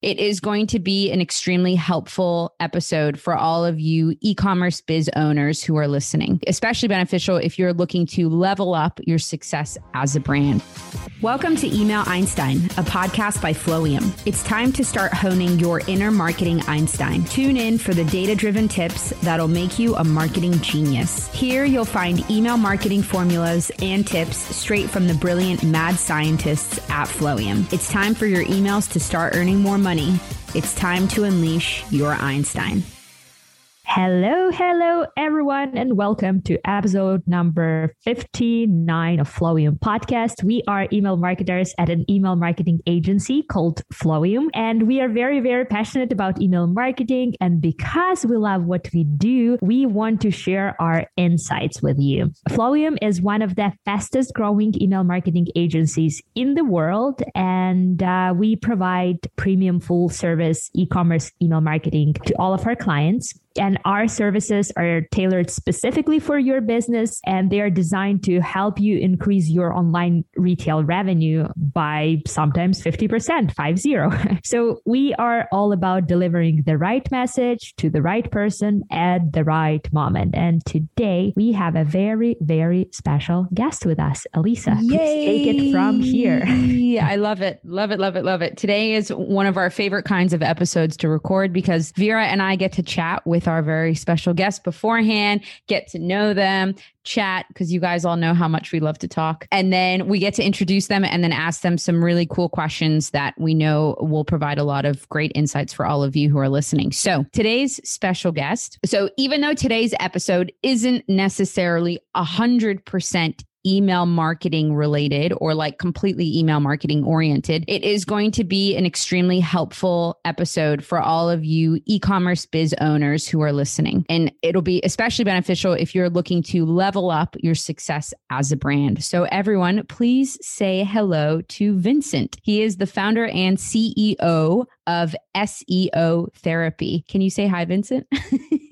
It is going to be an extremely helpful episode for all of you e commerce biz owners who are listening, especially beneficial if you're looking to level up your success as a brand. Welcome to Email Einstein, a podcast by Flowium. It's time to start honing your inner marketing Einstein. Tune in for the data driven tips that'll make you a marketing genius. Here you'll find email marketing formulas and tips straight from the brilliant mad scientists at Flowium. It's time for your emails to start earning more money money, it's time to unleash your Einstein. Hello, hello, everyone, and welcome to episode number 59 of Flowium Podcast. We are email marketers at an email marketing agency called Flowium, and we are very, very passionate about email marketing. And because we love what we do, we want to share our insights with you. Flowium is one of the fastest growing email marketing agencies in the world, and uh, we provide premium full service e commerce email marketing to all of our clients. And our services are tailored specifically for your business and they are designed to help you increase your online retail revenue by sometimes 50%, five zero. so we are all about delivering the right message to the right person at the right moment. And today we have a very, very special guest with us, Elisa. Yay! Please take it from here. I love it. Love it. Love it. Love it. Today is one of our favorite kinds of episodes to record because Vera and I get to chat with our very special guests beforehand, get to know them, chat, because you guys all know how much we love to talk. And then we get to introduce them and then ask them some really cool questions that we know will provide a lot of great insights for all of you who are listening. So today's special guest. So even though today's episode isn't necessarily a hundred percent email marketing related or like completely email marketing oriented, it is going to be an extremely helpful episode for all of you e commerce biz owners who are listening. And it'll be especially beneficial if you're looking to level up your success as a brand. So, everyone, please say hello to Vincent. He is the founder and CEO of SEO therapy. Can you say hi, Vincent?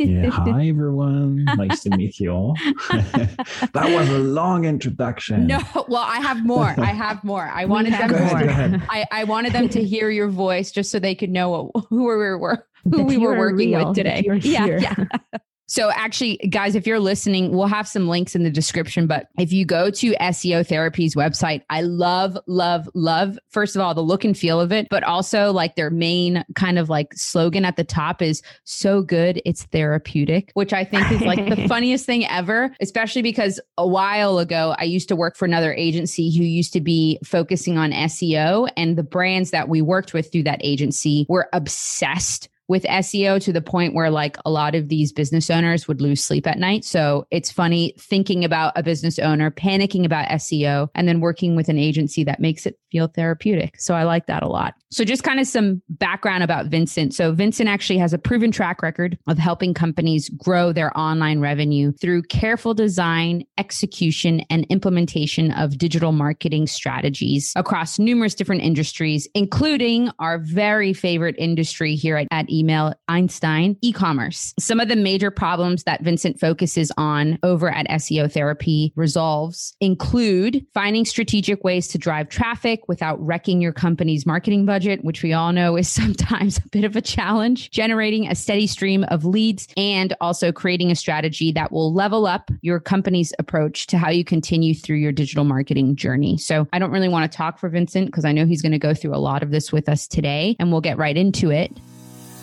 yeah, hi everyone. Nice to meet you all. that was a long introduction. No, well, I have more. I have more. I wanted them more. I, I wanted them to hear your voice just so they could know who we were who we were working real, with today. Yeah, yeah. So, actually, guys, if you're listening, we'll have some links in the description. But if you go to SEO Therapy's website, I love, love, love, first of all, the look and feel of it, but also like their main kind of like slogan at the top is so good, it's therapeutic, which I think is like the funniest thing ever, especially because a while ago, I used to work for another agency who used to be focusing on SEO, and the brands that we worked with through that agency were obsessed with SEO to the point where like a lot of these business owners would lose sleep at night. So it's funny thinking about a business owner panicking about SEO and then working with an agency that makes it feel therapeutic. So I like that a lot. So just kind of some background about Vincent. So Vincent actually has a proven track record of helping companies grow their online revenue through careful design, execution, and implementation of digital marketing strategies across numerous different industries, including our very favorite industry here at, at email, Einstein, e commerce. Some of the major problems that Vincent focuses on over at SEO Therapy resolves include finding strategic ways to drive traffic without wrecking your company's marketing budget, which we all know is sometimes a bit of a challenge, generating a steady stream of leads, and also creating a strategy that will level up your company's approach to how you continue through your digital marketing journey. So I don't really want to talk for Vincent because I know he's going to go through a lot of this with us today, and we'll get right into it.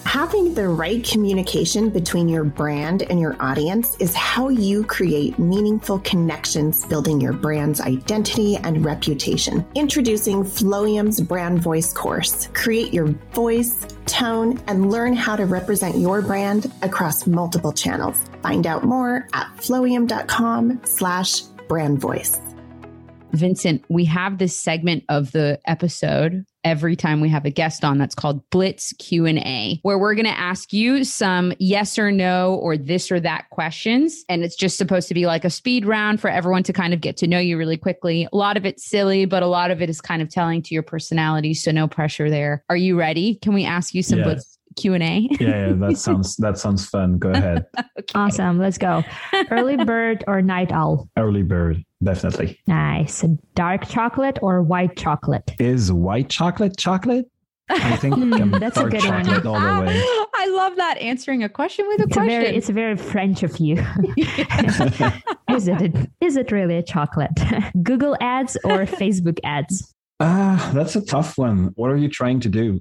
Having the right communication between your brand and your audience is how you create meaningful connections, building your brand's identity and reputation. Introducing Flowium's Brand Voice course. Create your voice, tone, and learn how to represent your brand across multiple channels. Find out more at flowium.com slash brand voice. Vincent, we have this segment of the episode every time we have a guest on that's called Blitz Q&A where we're going to ask you some yes or no or this or that questions and it's just supposed to be like a speed round for everyone to kind of get to know you really quickly. A lot of it's silly, but a lot of it is kind of telling to your personality, so no pressure there. Are you ready? Can we ask you some yes. Blitz Q and A. yeah, yeah, that sounds that sounds fun. Go ahead. okay. Awesome. Let's go. Early bird or night owl? Early bird, definitely. Nice. Dark chocolate or white chocolate? Is white chocolate chocolate? I think mm, that's a good one. All the way. I love that answering a question with a it's question. A very, it's very French of you. is it? Is it really a chocolate? Google ads or Facebook ads? Ah, that's a tough one. What are you trying to do?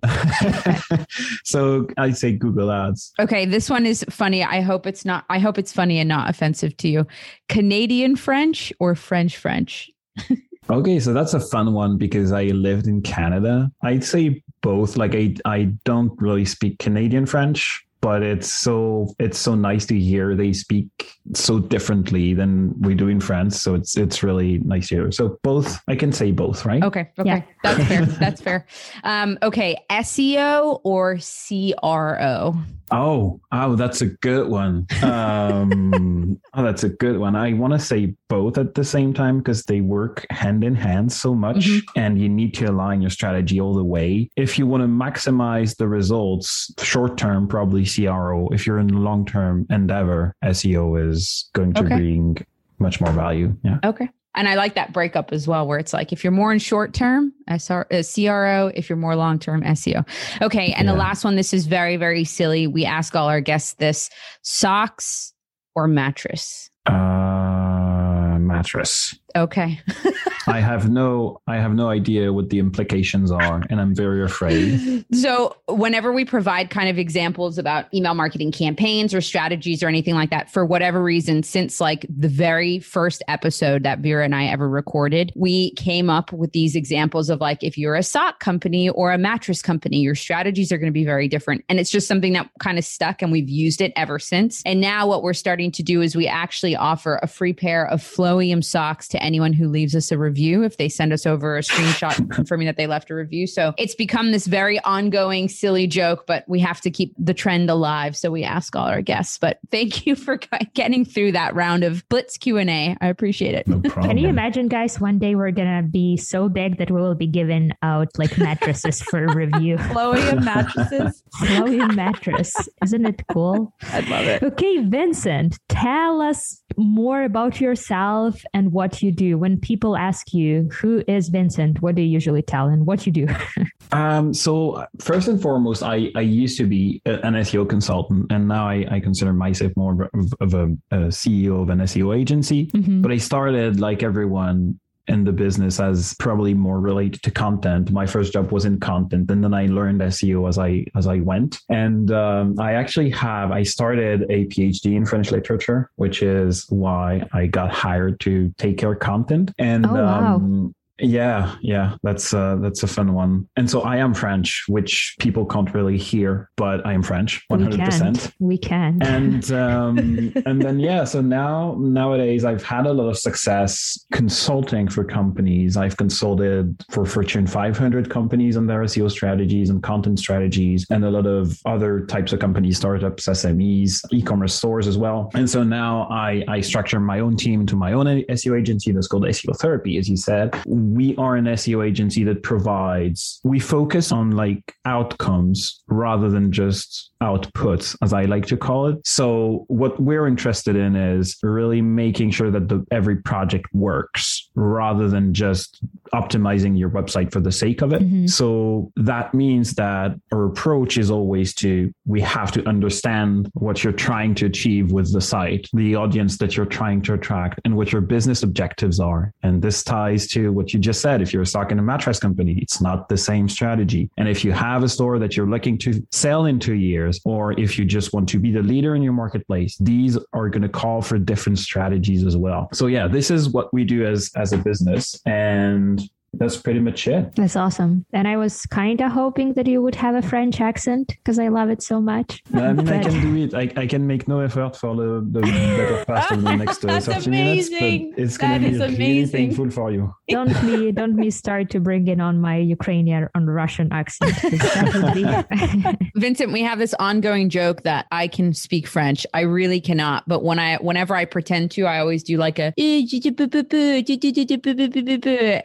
so I'd say Google Ads. Okay, this one is funny. I hope it's not. I hope it's funny and not offensive to you. Canadian French or French French? okay, so that's a fun one because I lived in Canada. I'd say both. Like I, I don't really speak Canadian French but it's so it's so nice to hear they speak so differently than we do in France. So it's it's really nice here. So both, I can say both, right? Okay, okay, yeah. that's fair. That's fair. Um, okay, SEO or CRO. Oh, oh, that's a good one. Um, oh, that's a good one. I want to say both at the same time because they work hand in hand so much, mm-hmm. and you need to align your strategy all the way. If you want to maximize the results short term, probably CRO. If you're in long term endeavor, SEO is going to okay. bring much more value. Yeah. Okay. And I like that breakup as well, where it's like if you're more in short term, SR, uh, CRO, if you're more long term, SEO. Okay. And yeah. the last one, this is very, very silly. We ask all our guests this socks or mattress? Uh, mattress. Okay. I have no I have no idea what the implications are and I'm very afraid. So, whenever we provide kind of examples about email marketing campaigns or strategies or anything like that for whatever reason since like the very first episode that Vera and I ever recorded, we came up with these examples of like if you're a sock company or a mattress company, your strategies are going to be very different and it's just something that kind of stuck and we've used it ever since. And now what we're starting to do is we actually offer a free pair of Flowium socks to anyone who leaves us a review if they send us over a screenshot confirming that they left a review. So it's become this very ongoing silly joke, but we have to keep the trend alive. So we ask all our guests. But thank you for getting through that round of Blitz Q and A. I appreciate it. No Can you imagine, guys? One day we're gonna be so big that we will be giving out like mattresses for review. Flowium mattresses. Flowium mattress. Isn't it cool? I love it. Okay, Vincent, tell us more about yourself and what you do. When people ask you, who is Vincent? What do you usually tell and what you do? um, so first and foremost, I, I used to be an SEO consultant and now I, I consider myself more of, of a, a, CEO of an SEO agency. Mm-hmm. But I started like everyone in the business as probably more related to content. My first job was in content, and then I learned SEO as I as I went. And um, I actually have I started a PhD in French literature, which is why I got hired to take care of content. And oh, wow. um, yeah, yeah, that's uh, that's a fun one. And so I am French, which people can't really hear, but I am French, one hundred percent. We can. And um, and then yeah, so now nowadays I've had a lot of success consulting for companies. I've consulted for Fortune 500 companies on their SEO strategies and content strategies, and a lot of other types of companies, startups, SMEs, e-commerce stores as well. And so now I I structure my own team into my own SEO agency that's called SEO Therapy, as you said we are an SEO agency that provides, we focus on like outcomes rather than just outputs, as I like to call it. So what we're interested in is really making sure that the, every project works rather than just optimizing your website for the sake of it. Mm-hmm. So that means that our approach is always to, we have to understand what you're trying to achieve with the site, the audience that you're trying to attract and what your business objectives are. And this ties to what you just said. If you're stuck in a mattress company, it's not the same strategy. And if you have a store that you're looking to sell in two years, or if you just want to be the leader in your marketplace, these are going to call for different strategies as well. So yeah, this is what we do as, as a business. And that's pretty much it. That's awesome. And I was kind of hoping that you would have a French accent because I love it so much. No, I mean, but... I can do it. I, I can make no effort for the, the better part of the next uh, 30 minutes, but it's going to be amazing. really painful for you. Don't me, don't me start to bring in on my Ukrainian and Russian accent. Vincent, we have this ongoing joke that I can speak French. I really cannot, but when I, whenever I pretend to, I always do like a,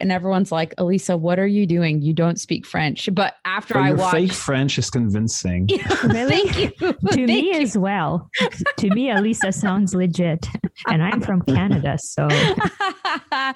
and everyone's like, Elisa, what are you doing? You don't speak French. But after but I watch fake French is convincing. really? to Thank me you. as well. to me, Elisa sounds legit. And I'm from Canada. So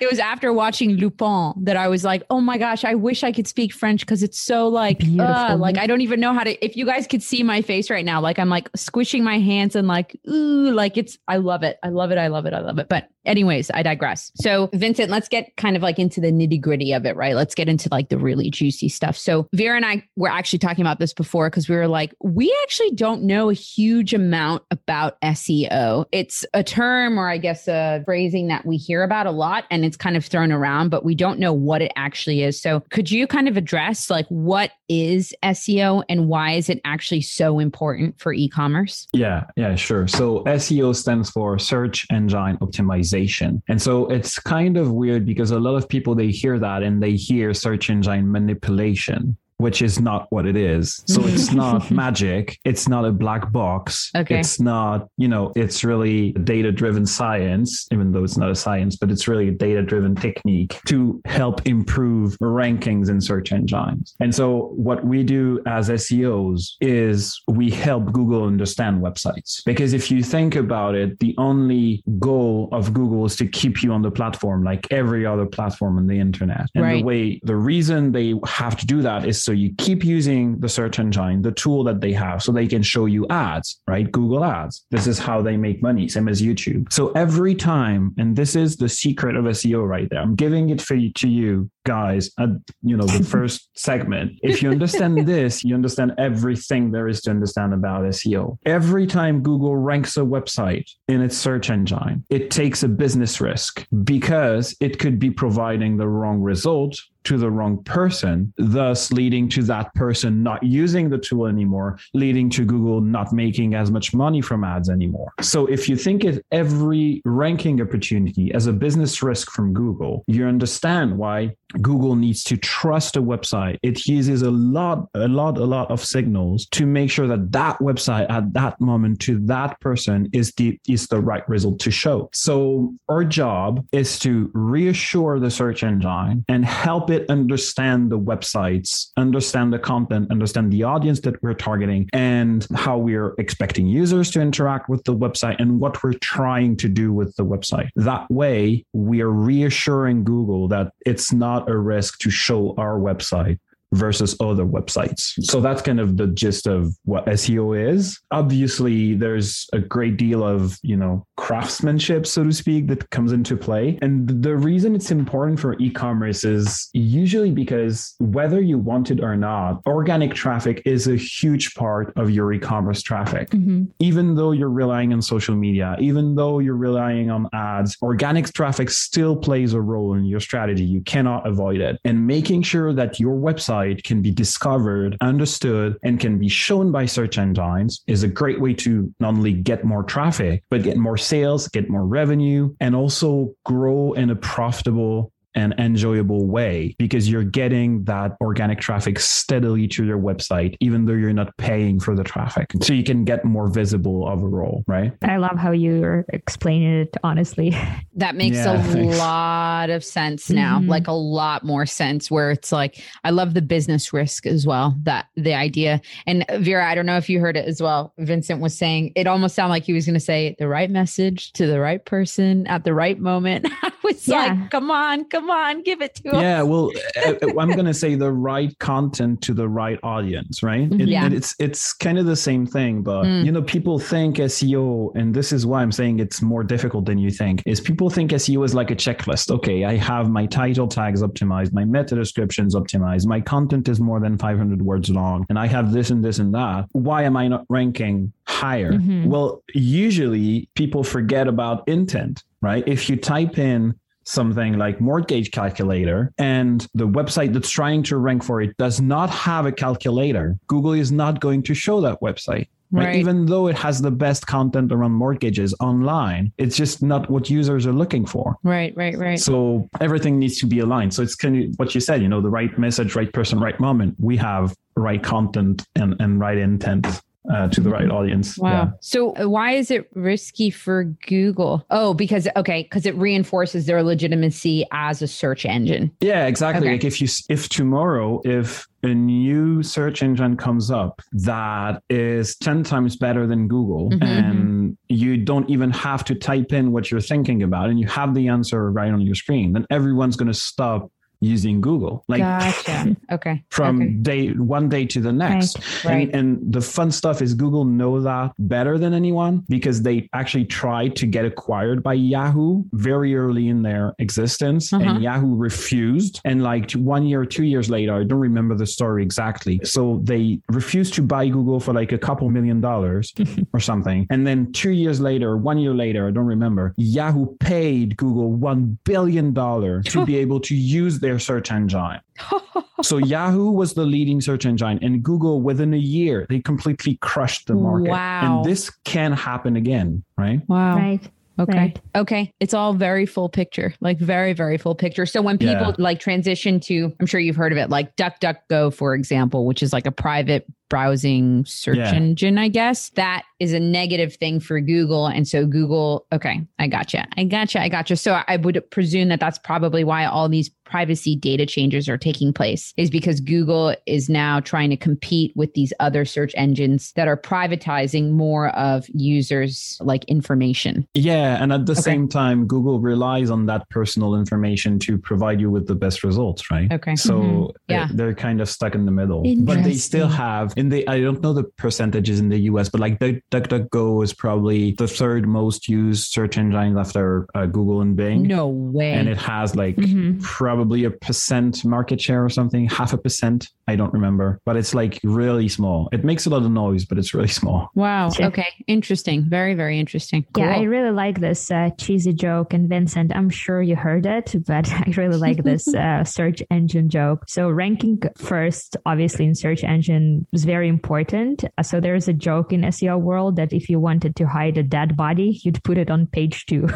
it was after watching Lupin that I was like, oh my gosh, I wish I could speak French because it's so like, uh, like I don't even know how to. If you guys could see my face right now, like I'm like squishing my hands and like, ooh, like it's, I love it. I love it. I love it. I love it. But anyways, I digress. So Vincent, let's get kind of like into the nitty gritty of it, right? Let's get into like the really juicy stuff. So Vera and I were actually talking about this before because we were like, we actually don't know a huge amount about SEO. It's a term or I guess a phrasing that we hear about a lot and it's kind of thrown around, but we don't know what it actually is. So could you kind of address like what is SEO and why is it actually so important for e-commerce? Yeah, yeah, sure. So SEO stands for search engine optimization. And so it's kind of weird because a lot of people they hear that and they hear search engine manipulation which is not what it is. So it's not magic. It's not a black box. Okay. It's not, you know, it's really data driven science, even though it's not a science, but it's really a data driven technique to help improve rankings in search engines. And so what we do as SEOs is we help Google understand websites. Because if you think about it, the only goal of Google is to keep you on the platform like every other platform on the internet. And right. the way, the reason they have to do that is so you keep using the search engine, the tool that they have, so they can show you ads, right? Google ads. This is how they make money, same as YouTube. So every time, and this is the secret of SEO right there. I'm giving it for you, to you guys at you know the first segment. If you understand this, you understand everything there is to understand about SEO. Every time Google ranks a website in its search engine, it takes a business risk because it could be providing the wrong result to the wrong person, thus leading to that person not using the tool anymore, leading to Google not making as much money from ads anymore. So if you think of every ranking opportunity as a business risk from Google, you understand why Google needs to trust a website. It uses a lot, a lot, a lot of signals to make sure that that website at that moment to that person is the is the right result to show. So our job is to reassure the search engine and help it understand the websites, understand the content, understand the audience that we're targeting, and how we're expecting users to interact with the website and what we're trying to do with the website. That way, we are reassuring Google that it's not not a risk to show our website versus other websites. So that's kind of the gist of what SEO is. Obviously, there's a great deal of, you know, craftsmanship, so to speak, that comes into play. And the reason it's important for e-commerce is usually because whether you want it or not, organic traffic is a huge part of your e-commerce traffic. Mm-hmm. Even though you're relying on social media, even though you're relying on ads, organic traffic still plays a role in your strategy. You cannot avoid it. And making sure that your website can be discovered, understood, and can be shown by search engines is a great way to not only get more traffic, but get more sales, get more revenue, and also grow in a profitable and enjoyable way because you're getting that organic traffic steadily to your website, even though you're not paying for the traffic. So you can get more visible overall, right? I love how you're explaining it honestly. That makes yeah, a thanks. lot of sense now, mm-hmm. like a lot more sense where it's like, I love the business risk as well. That the idea. And Vera, I don't know if you heard it as well. Vincent was saying it almost sounded like he was going to say the right message to the right person at the right moment. I was yeah. like, come on, come Come on, give it to us. Yeah, well, uh, uh, I'm going to say the right content to the right audience, right? It, yeah. it's it's kind of the same thing, but mm. you know, people think SEO, and this is why I'm saying it's more difficult than you think. Is people think SEO is like a checklist. Okay, I have my title tags optimized, my meta descriptions optimized, my content is more than 500 words long, and I have this and this and that. Why am I not ranking higher? Mm-hmm. Well, usually people forget about intent, right? If you type in something like mortgage calculator and the website that's trying to rank for it does not have a calculator, Google is not going to show that website. Right? right? Even though it has the best content around mortgages online, it's just not what users are looking for. Right, right, right. So everything needs to be aligned. So it's kind of what you said, you know, the right message, right person, right moment. We have right content and, and right intent uh, to the right audience. Wow. Yeah. So uh, why is it risky for Google? Oh, because okay, because it reinforces their legitimacy as a search engine. Yeah, exactly. Okay. Like if you if tomorrow if a new search engine comes up that is 10 times better than Google mm-hmm. and you don't even have to type in what you're thinking about and you have the answer right on your screen, then everyone's going to stop using Google. Like gotcha. Okay. From okay. day one day to the next. Right. And, and, the fun stuff is Google know that better than anyone because they actually tried to get acquired by Yahoo very early in their existence. Uh-huh. And Yahoo refused. And like one year, two years later, I don't remember the story exactly. So they refused to buy Google for like a couple million dollars or something. And then two years later, one year later, I don't remember, Yahoo paid Google $1 billion to be able to use their their search engine. so Yahoo was the leading search engine, and Google within a year they completely crushed the market. Wow! And this can happen again, right? Wow! Right. Okay. Right. Okay. It's all very full picture, like very, very full picture. So when people yeah. like transition to, I'm sure you've heard of it, like DuckDuckGo, for example, which is like a private browsing search yeah. engine, I guess. That is a negative thing for Google. And so Google, okay, I gotcha. I gotcha. I gotcha. So I would presume that that's probably why all these privacy data changes are taking place, is because Google is now trying to compete with these other search engines that are privatizing more of users' like information. Yeah. And at the okay. same time, Google relies on that personal information to provide you with the best results, right? Okay. So mm-hmm. yeah. they're kind of stuck in the middle. But they still have in the I don't know the percentages in the US, but like DuckDuckGo is probably the third most used search engine after uh, Google and Bing. No way. And it has like mm-hmm. probably a percent market share or something, half a percent. I don't remember, but it's like really small. It makes a lot of noise, but it's really small. Wow. Okay. Interesting. Very, very interesting. Cool. Yeah, I really like this uh, cheesy joke. And Vincent, I'm sure you heard it, but I really like this uh, search engine joke. So ranking first, obviously in search engine is very important. Uh, so there's a joke in SEO world that if you wanted to hide a dead body, you'd put it on page two.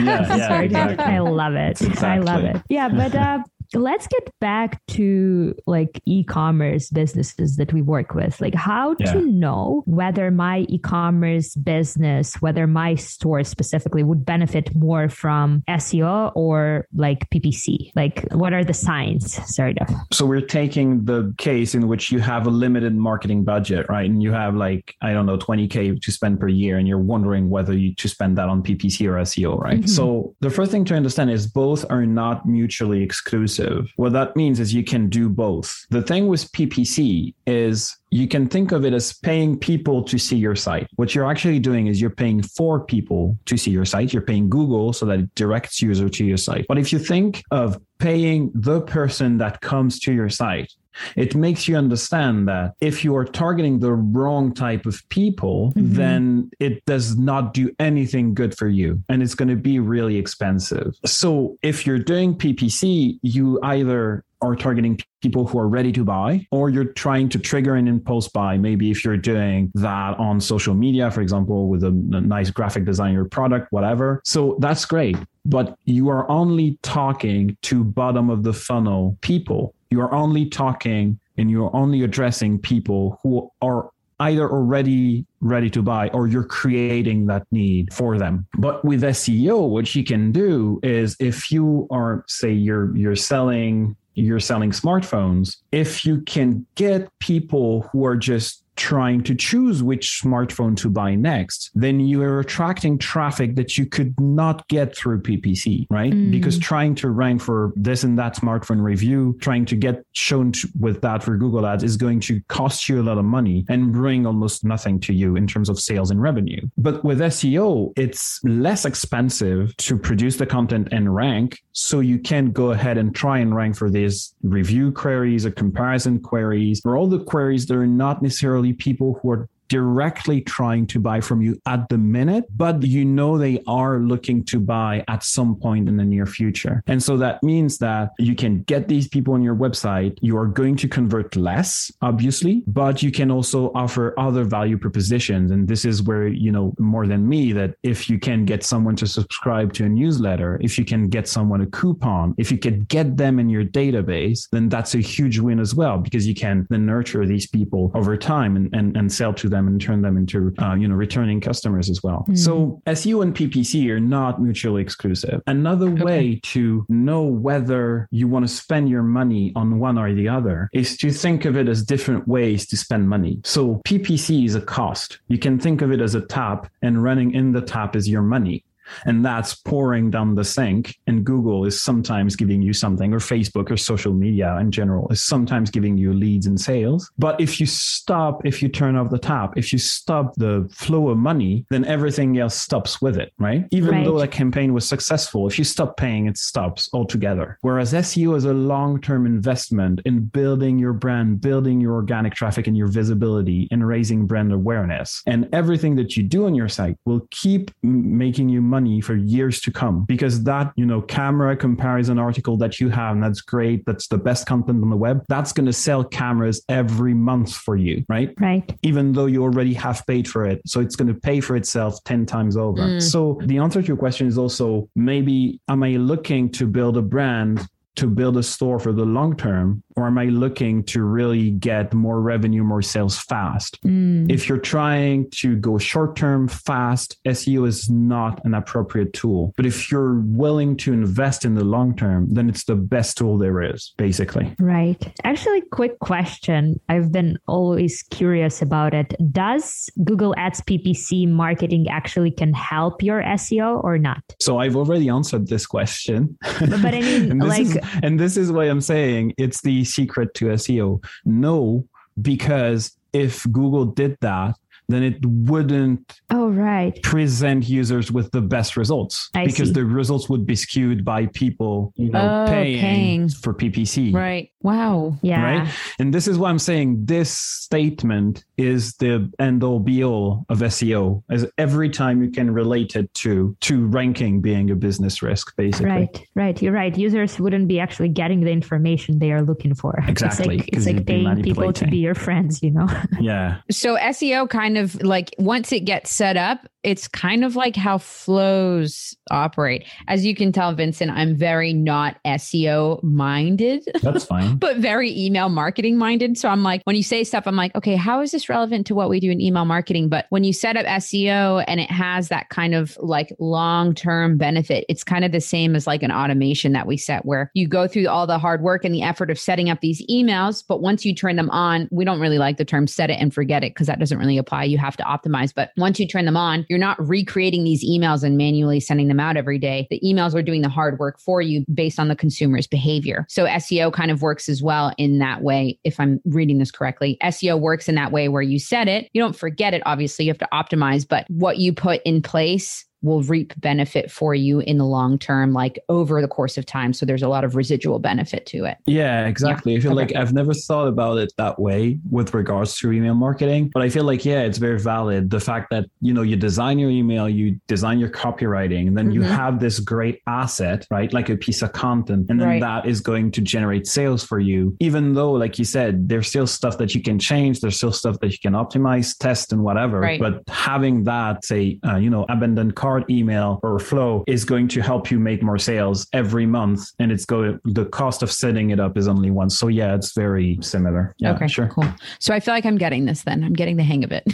yeah, yeah exactly. I love it. Exactly. I love it. Yeah, but uh, let's get back to like e-commerce businesses that we work with. Like how yeah. to know whether my e-commerce business whether my store specifically would benefit more from seo or like ppc like what are the signs sort of? So we're taking the case in which you have a limited marketing budget right? And you have like i don't know 20k to spend per year and you're wondering whether you to spend that on ppc or seo right? Mm-hmm. so the first thing to understand is both are not mutually exclusive exclusive. What that means is you can do both. The thing with PPC is you can think of it as paying people to see your site. What you're actually doing is you're paying for people to see your site. You're paying Google so that it directs user to your site. But if you think of paying the person that comes to your site, it makes you understand that if you are targeting the wrong type of people, mm-hmm. then it does not do anything good for you and it's going to be really expensive. So if you're doing PPC, you either are targeting people who are ready to buy, or you're trying to trigger an impulse buy. Maybe if you're doing that on social media, for example, with a, a nice graphic designer product, whatever. So that's great. But you are only talking to bottom of the funnel people you're only talking and you're only addressing people who are either already ready to buy or you're creating that need for them. But with SEO, what you can do is if you are, say, you're you're selling you're selling smartphones, if you can get people who are just trying to choose which smartphone to buy next, then you are attracting traffic that you could not get through PPC, right? Mm. Because trying to rank for this and that smartphone review, trying to get shown to, with that for Google Ads is going to cost you a lot of money and bring almost nothing to you in terms of sales and revenue. But with SEO, it's less expensive to produce the content and rank. So you can go ahead and try and rank for these review queries or comparison queries or all the queries that are not necessarily people who are directly trying to buy from you at the minute, but you know they are looking to buy at some point in the near future. And so that means that you can get these people on your website. You are going to convert less, obviously, but you can also offer other value propositions. And this is where, you know, more than me, that if you can get someone to subscribe to a newsletter, if you can get someone a coupon, if you can get them in your database, then that's a huge win as well, because you can then nurture these people over time and, and, and sell to them and turn them into, uh, you know, returning customers as well. Mm. So SEO and PPC are not mutually exclusive. Another okay. way to know whether you want to spend your money on one or the other is to think of it as different ways to spend money. So PPC is a cost. You can think of it as a tap and running in the tap is your money and that's pouring down the sink. And google is sometimes giving you something or facebook or social media in general is sometimes giving you leads and sales. But if you stop if you turn off the tap if you stop the flow of money then everything else stops with it right? Even right. though the campaign was successful if you stop paying it stops altogether. Whereas seo is a long-term investment in building your brand building your organic traffic and your visibility and raising brand awareness. And everything that you do on your site will keep making you money for years to come because that, you know, camera comparison article that you have, and that's great. That's the best content on the web. That's going to sell cameras every month for you, right? Right. Even though you already have paid for it. So it's going to pay for itself 10 times over. Mm. So the answer to your question is also maybe am I looking to build a brand to build a store for the long term or am I looking to really get more revenue, more sales fast? Mm. If you're trying to go short term fast, SEO is not an appropriate tool. But if you're willing to invest in the long term, then it's the best tool there is, basically. Right. Actually, quick question. I've been always curious about it. Does Google Ads PPC marketing actually can help your SEO or not? So I've already answered this question. But, but I mean, like, and this is why I'm saying it's the secret to SEO? No, because if Google did that, then it wouldn't oh right. present users with the best results I because see. the results would be skewed by people you know oh, paying, paying, for ppc right. Wow. Yeah. Right? And this is why i'm saying this statement is the end all be all of seo as every time you can relate it to to ranking being a business risk basically. Right. Right. You're right. Users wouldn't be actually getting the information they are looking for. Exactly it's like, it's like paying people to be your friends you know? Yeah. So seo kind of like once it gets set up it's kind of like how flows operate. As you can tell, Vincent, I'm very not SEO minded. That's fine. but very email marketing minded. So I'm like, when you say stuff, I'm like, okay, how is this relevant to what we do in email marketing? But when you set up SEO and it has that kind of like long term benefit, it's kind of the same as like an automation that we set where you go through all the hard work and the effort of setting up these emails. But once you turn them on, we don't really like the term set it and forget it because that doesn't really apply. You have to optimize. But once you turn them on, you're not recreating these emails and manually sending them out every day. The emails are doing the hard work for you based on the consumer's behavior. So SEO kind of works as well in that way, if I'm reading this correctly. SEO works in that way where you set it, you don't forget it, obviously, you have to optimize, but what you put in place will reap benefit for you in the long term, like over the course of time. So there's a lot of residual benefit to it. Yeah, exactly. Yeah. I feel okay. like I've never thought about it that way with regards to email marketing, but I feel like, yeah, it's very valid. The fact that, you know, you design your email, you design your copywriting, and then mm-hmm. you have this great asset, right? Like a piece of content, and then right. that is going to generate sales for you. Even though, like you said, there's still stuff that you can change, there's still stuff that you can optimize, test, and whatever. Right. But having that, say, uh, you know, abandoned cart card email or flow is going to help you make more sales every month. And it's going, the cost of setting it up is only one. So yeah, it's very similar. Yeah, okay, sure. Cool. So I feel like I'm getting this then. I'm getting the hang of it.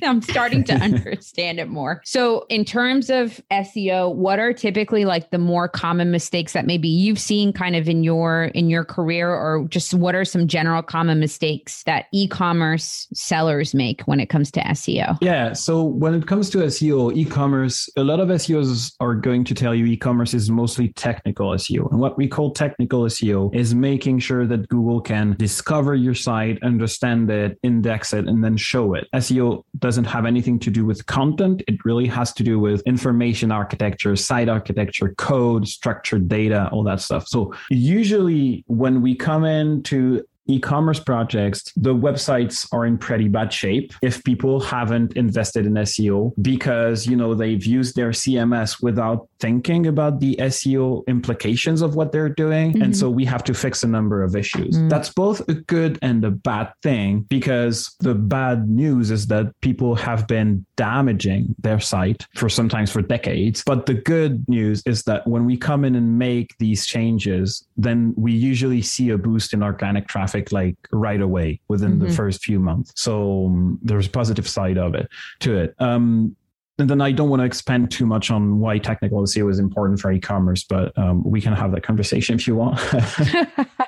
I'm starting to understand it more. So in terms of SEO, what are typically like the more common mistakes that maybe you've seen kind of in your in your career or just what are some general common mistakes that e-commerce sellers make when it comes to SEO? Yeah, so when it comes to SEO, e-commerce a lot of SEOs are going to tell you e-commerce is mostly technical SEO. And what we call technical SEO is making sure that Google can discover your site, understand it, index it, and then show it. SEO doesn't have anything to do with content. It really has to do with information architecture, site architecture, code, structured data, all that stuff. So usually when we come into e-commerce projects, the websites are in pretty bad shape if people haven't invested in SEO because, you know, they've used their CMS without thinking about the SEO implications of what they're doing. Mm-hmm. And so we have to fix a number of issues. Mm. That's both a good and a bad thing because the bad news is that people have been damaging their site for sometimes for decades. But the good news is that when we come in and make these changes, then we usually see a boost in organic traffic like right away within mm-hmm. the first few months. So um, there's a positive side of it to it. Um, and then I don't want to expand too much on why technical SEO is important for e-commerce, but um, we can have that conversation if you want.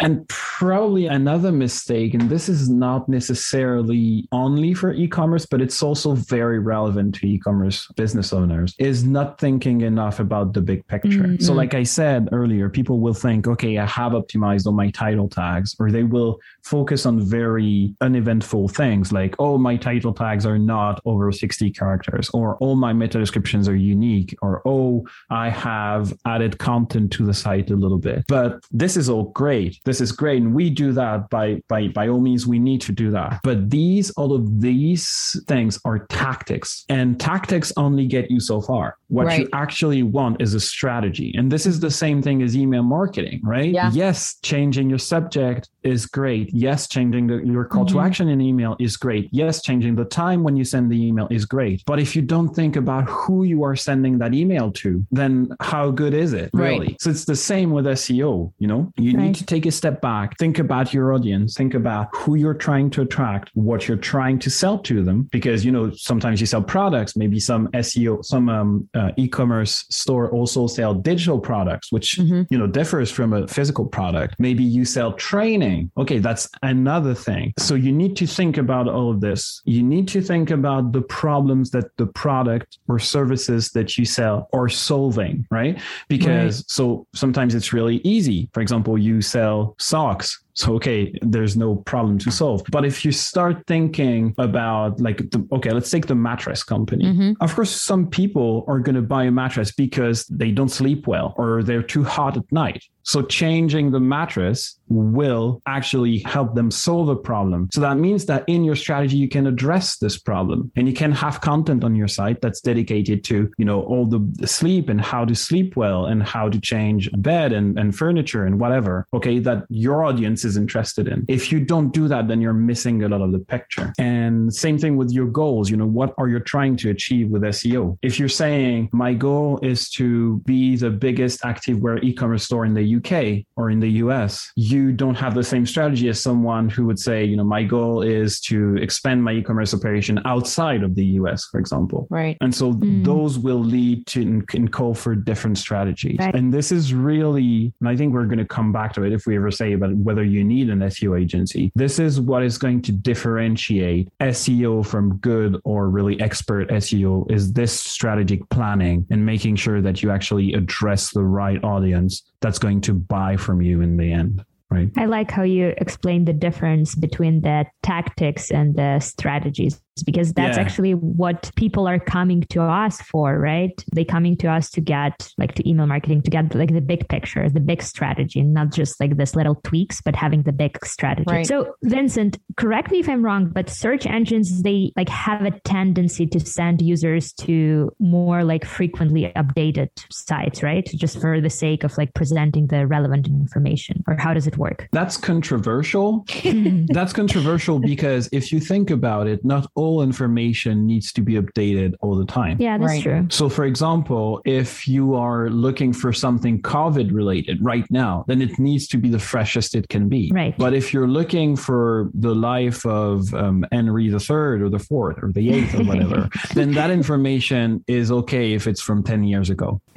and probably another mistake, and this is not necessarily only for e commerce, but it's also very relevant to e commerce business owners, is not thinking enough about the big picture. Mm-hmm. So, like I said earlier, people will think, okay, I have optimized all my title tags, or they will focus on very uneventful things like, oh, my title tags are not over 60 characters, or all my meta descriptions are unique, or oh, I have added content to the site a little bit. But this is all great. This is great. And we do that by by by all means, we need to do that. But these all of these things are tactics. And tactics only get you so far. What right. you actually want is a strategy. And this is the same thing as email marketing, right? Yeah. Yes, changing your subject is great. Yes, changing the, your call mm-hmm. to action in email is great. Yes, changing the time when you send the email is great. But if you don't think about who you are sending that email to, then how good is it really? Right. So it's the same with SEO, you know? You right. need to take a step back, think about your audience, think about who you're trying to attract, what you're trying to sell to them because you know sometimes you sell products, maybe some SEO, some um, uh, e-commerce store also sell digital products which mm-hmm. you know differs from a physical product. Maybe you sell training. Okay, that's another thing. So you need to think about all of this. You need to think about the problems that the product or services that you sell are solving, right? Because right. so sometimes it's really easy. For example, you sell socks so, okay, there's no problem to solve. But if you start thinking about, like, the, okay, let's take the mattress company. Mm-hmm. Of course, some people are going to buy a mattress because they don't sleep well or they're too hot at night. So changing the mattress will actually help them solve a problem. So that means that in your strategy, you can address this problem and you can have content on your site that's dedicated to, you know, all the sleep and how to sleep well and how to change bed and, and furniture and whatever. Okay. That your audience is interested in. If you don't do that, then you're missing a lot of the picture. And same thing with your goals. You know, what are you trying to achieve with SEO? If you're saying my goal is to be the biggest activewear e-commerce store in the UK or in the US, you don't have the same strategy as someone who would say, you know, my goal is to expand my e-commerce operation outside of the US, for example. Right. And so mm. those will lead to and call for different strategies. Right. And this is really, and I think we're going to come back to it if we ever say about whether you need an SEO agency. This is what is going to differentiate SEO from good or really expert SEO is this strategic planning and making sure that you actually address the right audience that's going to buy from you in the end. Right. I like how you explain the difference between the tactics and the strategies because that's yeah. actually what people are coming to us for, right? They coming to us to get like to email marketing to get like the big picture, the big strategy, not just like this little tweaks, but having the big strategy. Right. So Vincent, correct me if I'm wrong, but search engines they like have a tendency to send users to more like frequently updated sites, right? Just for the sake of like presenting the relevant information. Or how does it work? That's controversial. Hmm. That's controversial because if you think about it, not all all information needs to be updated all the time. Yeah, that's right. true. So, for example, if you are looking for something COVID related right now, then it needs to be the freshest it can be. Right. But if you're looking for the life of um, Henry the third or the fourth or the eighth or whatever, then that information is okay if it's from 10 years ago.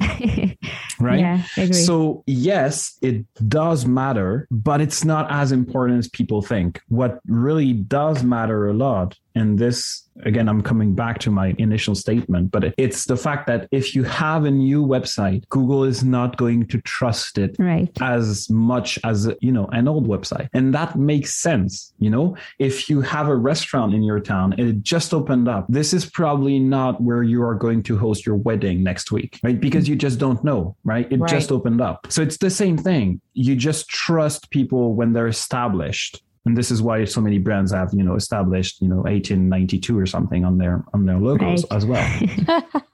right? Yeah, so, yes, it does matter, but it's not as important as people think. What really does matter a lot and this again, I'm coming back to my initial statement, but it's the fact that if you have a new website, Google is not going to trust it right. as much as, you know, an old website. And that makes sense. You know, if you have a restaurant in your town and it just opened up, this is probably not where you are going to host your wedding next week, right? Because you just don't know, right? It right. just opened up. So it's the same thing. You just trust people when they're established and this is why so many brands have you know established you know 1892 or something on their on their logos right. as well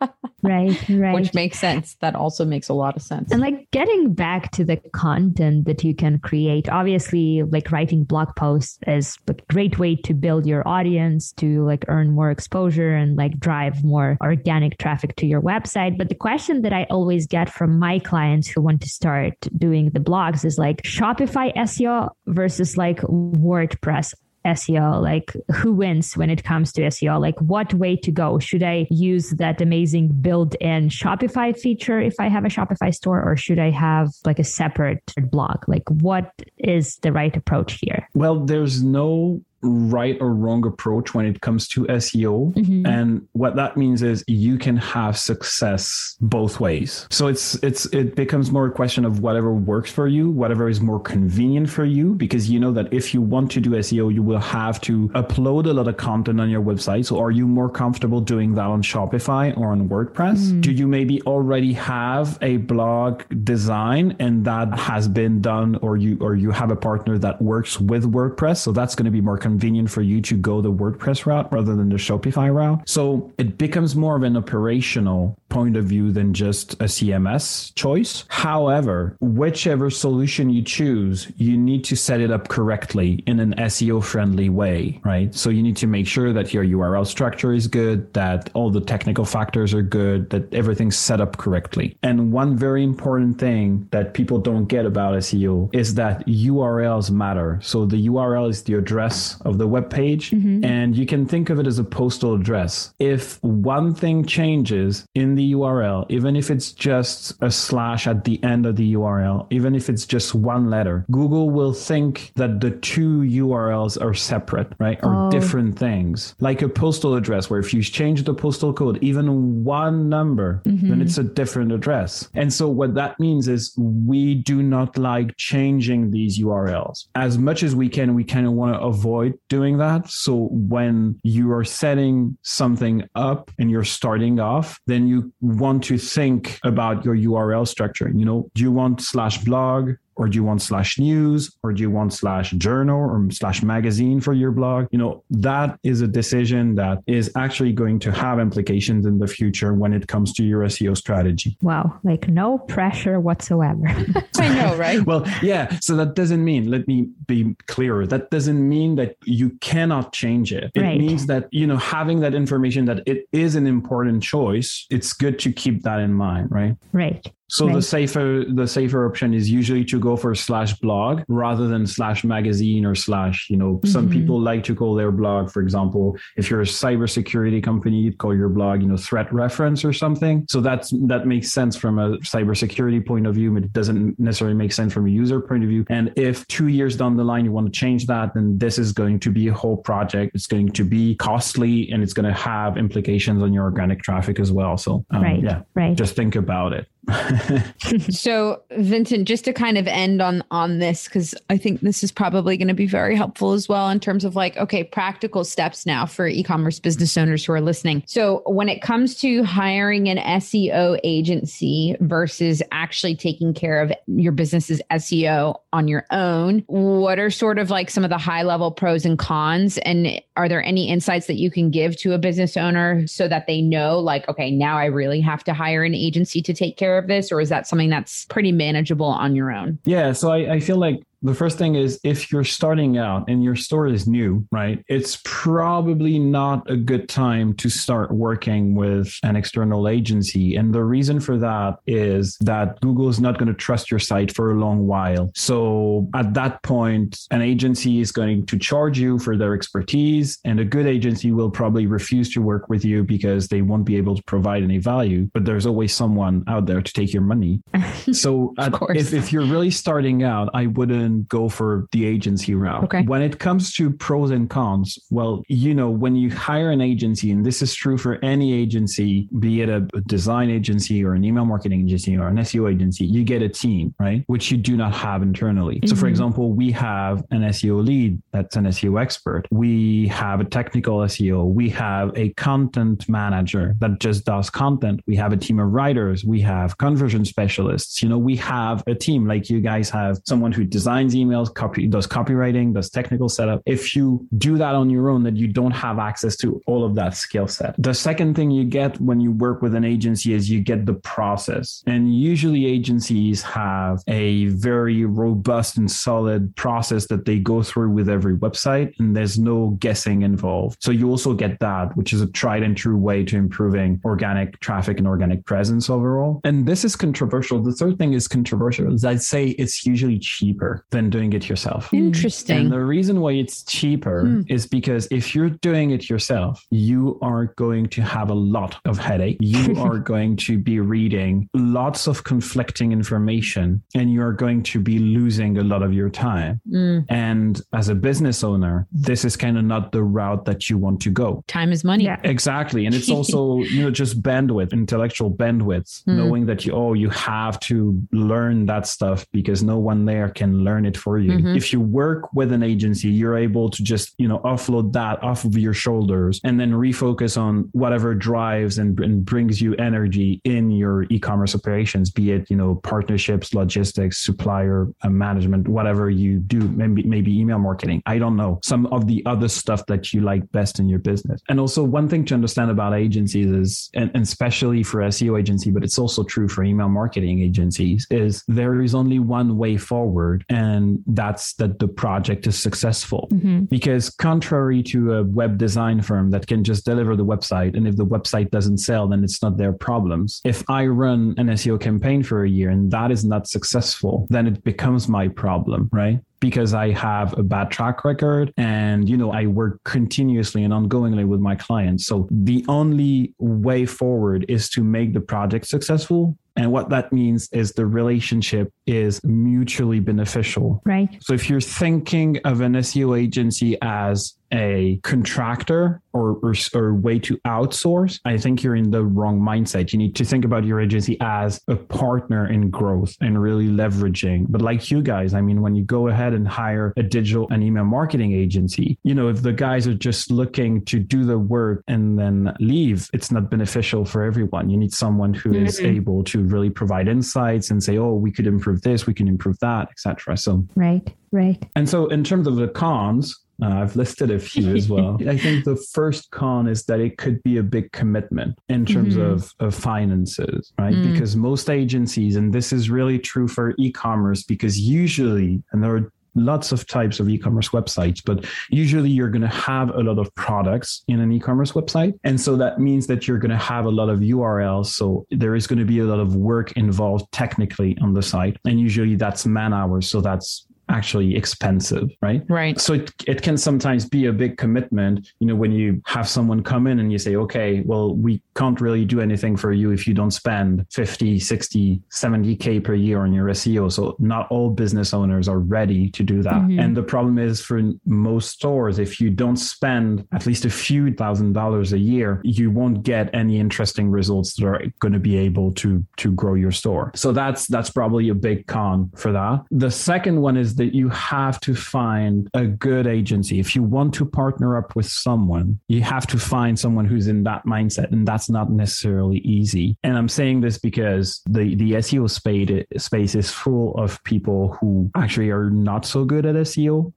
right right. which makes sense. That also makes a lot of sense. And like getting back to the content that you can create obviously like writing blog posts is a great way to build your audience to like earn more exposure and like drive more organic traffic to your website. But the question that i always get from my clients who want to start doing the blogs is like shopify seo versus like WordPress SEO? Like, who wins when it comes to SEO? Like, what way to go? Should I use that amazing built in Shopify feature if I have a Shopify store, or should I have like a separate blog? Like, what is the right approach here? Well, there's no right or wrong approach when it comes to SEO. Mm-hmm. And what that means is you can have success both ways. So it's it's it becomes more a question of whatever works for you, whatever is more convenient for you, because you know that if you want to do SEO, you will have to upload a lot of content on your website. So are you more comfortable doing that on Shopify or on WordPress? Mm-hmm. Do you maybe already have a blog design and that has been done or you or you have a partner that works with WordPress? So that's going to be more convenient for you to go the WordPress route rather than the Shopify route. So it becomes more of an operational point of view than just a CMS choice. However, whichever solution you choose, you need to set it up correctly in an SEO friendly way, right? So you need to make sure that your URL structure is good, that all the technical factors are good, that everything's set up correctly. And one very important thing that people don't get about SEO is that URLs matter. So the URL is the address of the web page, mm-hmm. and you can think of it as a postal address. If one thing changes in the URL, even if it's just a slash at the end of the URL, even if it's just one letter, Google will think that the two URLs are separate, right? Or oh. different things. Like a postal address, where if you change the postal code, even one number, mm-hmm. then it's a different address. And so what that means is we do not like changing these URLs. As much as we can, we kind of want to avoid doing that. So when you are setting something up and you're starting off, then you want to think about your URL structure. You know, do you want slash blog? Or do you want slash news or do you want slash journal or slash magazine for your blog? You know that is a decision that is actually going to have implications in the future when it comes to your seo strategy. Wow like no pressure whatsoever. I know right? Well yeah so that doesn't mean let me be clearer that doesn't mean that you cannot change it. It right. means that you know having that information that it is an important choice it's good to keep that in mind right? Right so right. the safer the safer option is usually to go for slash blog rather than slash magazine or slash, you know, mm-hmm. some people like to call their blog, for example, if you're a cybersecurity company, you'd call your blog, you know, threat reference or something. So that's that makes sense from a cybersecurity point of view, but it doesn't necessarily make sense from a user point of view. And if two years down the line you want to change that, then this is going to be a whole project. It's going to be costly and it's going to have implications on your organic traffic as well. So um, right, yeah, right. just think about it. so Vincent, just to kind of end on on this, because I think this is probably going to be very helpful as well in terms of like, okay, practical steps now for e-commerce business owners who are listening. So when it comes to hiring an SEO agency versus actually taking care of your business's SEO on your own, what are sort of like some of the high level pros and cons? And are there any insights that you can give to a business owner so that they know, like, okay, now I really have to hire an agency to take care of this, or is that something that's pretty manageable on your own? Yeah. So I, I feel like the first thing is if you're starting out and your store is new, right? It's probably not a good time to start working with an external agency. And the reason for that is that Google is not going to trust your site for a long while. So at that point, an agency is going to charge you for their expertise, and a good agency will probably refuse to work with you because they won't be able to provide any value. But there's always someone out there to take your money. so at, if, if you're really starting out, I wouldn't go for the agency route. Okay. When it comes to pros and cons, well, you know, when you hire an agency, and this is true for any agency, be it a design agency or an email marketing agency or an SEO agency, you get a team, right? Which you do not have internally. Mm-hmm. So, for mm-hmm. example, we have an SEO lead that's an SEO expert. We have a technical SEO. We have a content manager that just does content. We have a team of writers. We have conversion specialists. You know, we have a team like you guys have someone who designs emails, copy, does copywriting, does technical setup. If you do that on your own, that you don't have access to all of that skill set. The second thing you get when you work with an agency is you get the process. And usually agencies have a very robust and solid process that they go through with every website, and there's no guessing involved. So you also get that, which is a tried and true way to improving organic traffic and organic presence overall. And this is controversial. The third thing is controversial. I'd say it's usually cheaper than doing it yourself. Interesting. And the reason why it's cheaper mm. is because if you're doing it yourself, you are going to have a lot of headache. You are going to be reading lots of conflicting information and you're going to be losing a lot of your time. Mm. And as a business owner, this is kind of not the route that you want to go. Time is money. Yeah. Exactly. And it's also, you know, just bandwidth, intellectual bandwidth, mm. knowing that you, oh, you have to learn that stuff because no one there can learn it for you. Mm-hmm. If you work with an agency, you're able to just, you know, offload that off of your shoulders and then refocus on whatever drives and, and brings you energy in your e-commerce operations, be it, you know, partnerships, logistics, supplier uh, management, whatever you do, maybe, maybe email marketing. I don't know. Some of the other stuff that you like best in your business. And also one thing to understand about agencies is, and, and especially for SEO agency, but it's also true for email marketing agencies, is there is only one way forward, and that's that the project is successful. Mm-hmm. Because contrary to a web design firm that can just deliver the website, and if the website doesn't sell, then it's not their problems. If I run an SEO campaign for a year and that is not successful, then it becomes my problem, right? because I have a bad track record and, you know, I work continuously and ongoingly with my clients. So the only way forward is to make the project successful and what that means is the relationship is mutually beneficial. Right. So if you're thinking of an SEO agency as a contractor or, or, or way to outsource, I think you're in the wrong mindset. You need to think about your agency as a partner in growth and really leveraging. But like you guys, I mean, when you go ahead and hire a digital and email marketing agency, you know, if the guys are just looking to do the work and then leave, it's not beneficial for everyone. You need someone who mm-hmm. is able to really provide insights and say, oh, we could improve this, we can improve that, etc. So right, right. And so in terms of the cons, uh, I've listed a few as well. I think the first con is that it could be a big commitment in terms mm-hmm. of, of finances, right? Mm. Because most agencies, and this is really true for e commerce, because usually, and there are lots of types of e-commerce websites, but usually you're going to have a lot of products in an e-commerce website. And so that means that you're going to have a lot of URLs. So there is going to be a lot of work involved technically on the site. And usually that's man hours. So that's actually expensive, right? Right. So it, it can sometimes be a big commitment, you know, when you have someone come in and you say, okay, well, we can't really do anything for you if you don't spend 50, 60, 70K per year on your SEO. So not all business owners are ready to do that. Mm-hmm. And the problem is for most stores, if you don't spend at least a few thousand dollars a year, you won't get any interesting results that are going to be able to, to grow your store. So that's, that's probably a big con for that. The second one is that you have to find a good agency. If you want to partner up with someone, you have to find someone who's in that mindset. And that's not necessarily easy. And I'm saying this because the, the SEO space, space is full of people who actually are not so good at SEO.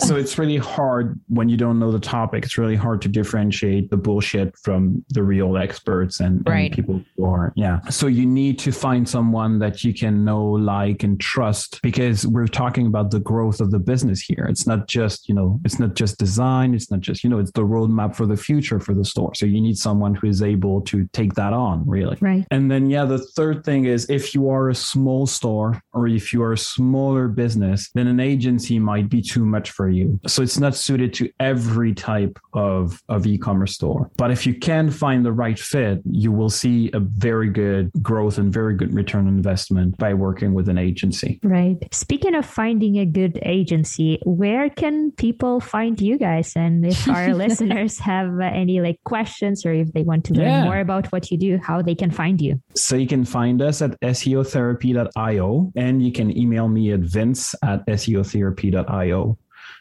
so it's really hard when you don't know the topic. It's really hard to differentiate the bullshit from the real experts and, right. and people who are, yeah. So you need to find someone that you can know, like, and trust because we're talking about the growth of the business here. It's not just, you know, it's not just design. It's not just, you know, it's the roadmap for the future for the store. So you need someone who is able to take that on really. Right. And then, yeah, the third thing is if you are a small store or if you are a smaller business, then an agency might be too much for you. So it's not suited to every type of, of e-commerce store. But if you can find the right fit, you will see a very good growth and very good return on investment by working with an agency. Right. Speaking of finding a good agency, where can people find you guys? And if our listeners have uh, any like questions or if they want to learn yeah. more about what you do, how they can find you. So you can find us at SEOtherapy.io and you can email me at vince at SEOtherapy.io.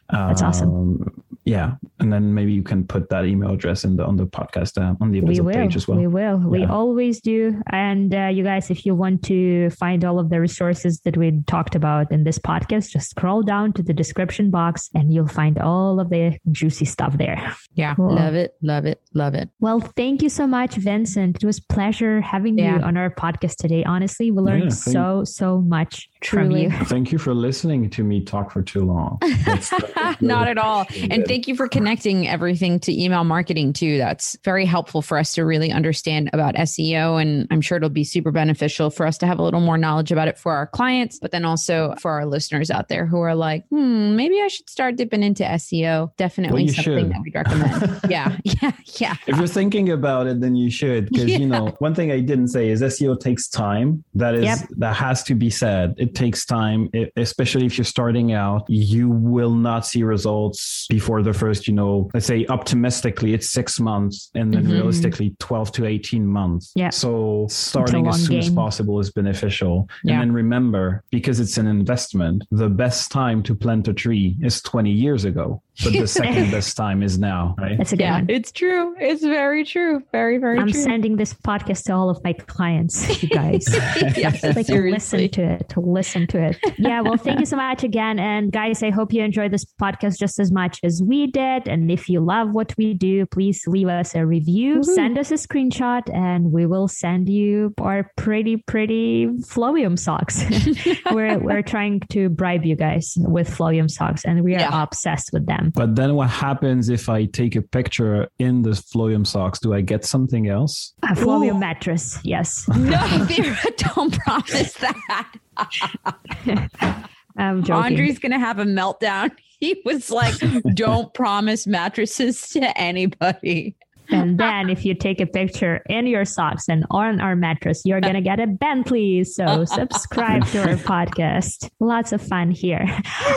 That's um, awesome yeah. And then maybe you can put that email address in the on the podcast uh, on the episode we will, page as well. We will. Yeah. we always do. And uh, you guys if you want to find all of the resources that we talked about in this podcast just scroll down to the description box and you'll find all of the juicy stuff there. Yeah. Cool. love it. Love it. Love it. Well thank you so much vincent. It was pleasure having yeah. you on our podcast today. Honestly we learned yeah, so so much Truly. from you thank you for listening to me talk for too long not at all and thank thank you for connecting everything to email marketing too. That's very helpful for us to really understand about SEO. And I'm sure it'll be super beneficial for us to have a little more knowledge about it for our clients, but then also for our listeners out there who are like, hmm, maybe I should start dipping into SEO. Definitely well, something should. that we'd recommend. yeah. Yeah. Yeah. If you're thinking about it, then you should. Because, yeah. you know, one thing I didn't say is SEO takes time. That is, yep. that has to be said. It takes time, it, especially if you're starting out. You will not see results before the first, you know, let's say optimistically, it's six months and then mm-hmm. realistically 12 to 18 months. Yeah. So starting as soon game. as possible is beneficial. Yeah. And then remember, because it's an investment, the best time to plant a tree is 20 years ago but the second best time is now, right? That's a good yeah, one. It's true. It's very true. Very, very true. I'm true. sending this podcast to all of my clients, you guys. yes, like seriously. listen to it, to listen to it. Yeah, well, thank you so much again. And guys, I hope you enjoyed this podcast just as much as we did. And if you love what we do, please leave us a review, Woo-hoo. send us a screenshot, and we will send you our pretty, pretty Flowium socks. we're we're trying to bribe you guys with Flowium socks, and we are yeah. obsessed with them. But then what happens if I take a picture in the Flowium socks? Do I get something else? A Flowium Ooh. mattress, yes. No, Vera, don't promise that. I'm joking. Andre's to have a meltdown. He was like, don't promise mattresses to anybody. And then if you take a picture in your socks and on our mattress, you're going to get a Bentley. So subscribe to our podcast. Lots of fun here.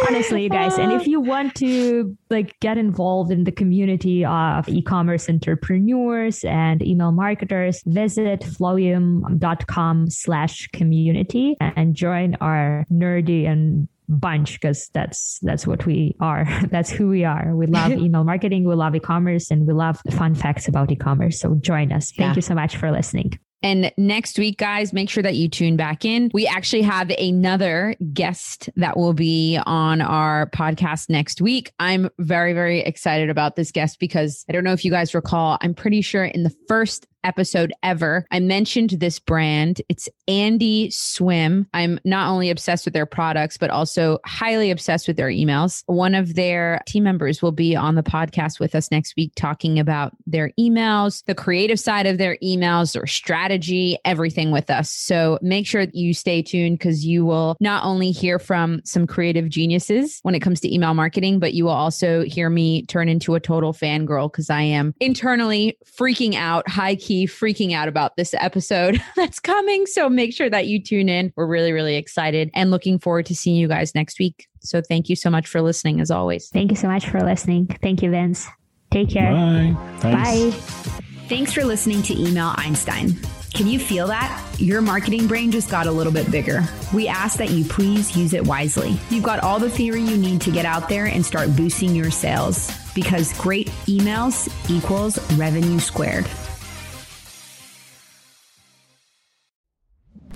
Honestly, you guys. And if you want to like get involved in the community of e-commerce entrepreneurs and email marketers, visit flowium.com slash community and join our nerdy and bunch because that's that's what we are that's who we are we love email marketing we love e-commerce and we love fun facts about e-commerce so join us thank yeah. you so much for listening and next week, guys, make sure that you tune back in. We actually have another guest that will be on our podcast next week. I'm very, very excited about this guest because I don't know if you guys recall, I'm pretty sure in the first episode ever, I mentioned this brand. It's Andie Swim. I'm not only obsessed with their products, but also highly obsessed with their emails. One of their team members will be on the podcast with us next week talking about their emails, the creative side of their emails, their strategy, everything with us. So make sure that you stay tuned because you will not only hear from some creative geniuses when it comes to email marketing, but you will also hear me turn into a total fangirl because I am internally freaking out, high key key freaking out about this episode that's coming. So make sure that you tune in. We're really, really excited and looking forward to seeing you guys next week. So thank you so much for listening as always. Thank you so much for listening. Thank you, Vince. Take care. Bye. Bye. Thanks for listening to Email Einstein. Can you feel that? Your marketing brain just got a little bit bigger. We ask that you please use it wisely. You've got all the theory you need to get out there and start boosting your sales because great emails equals revenue squared.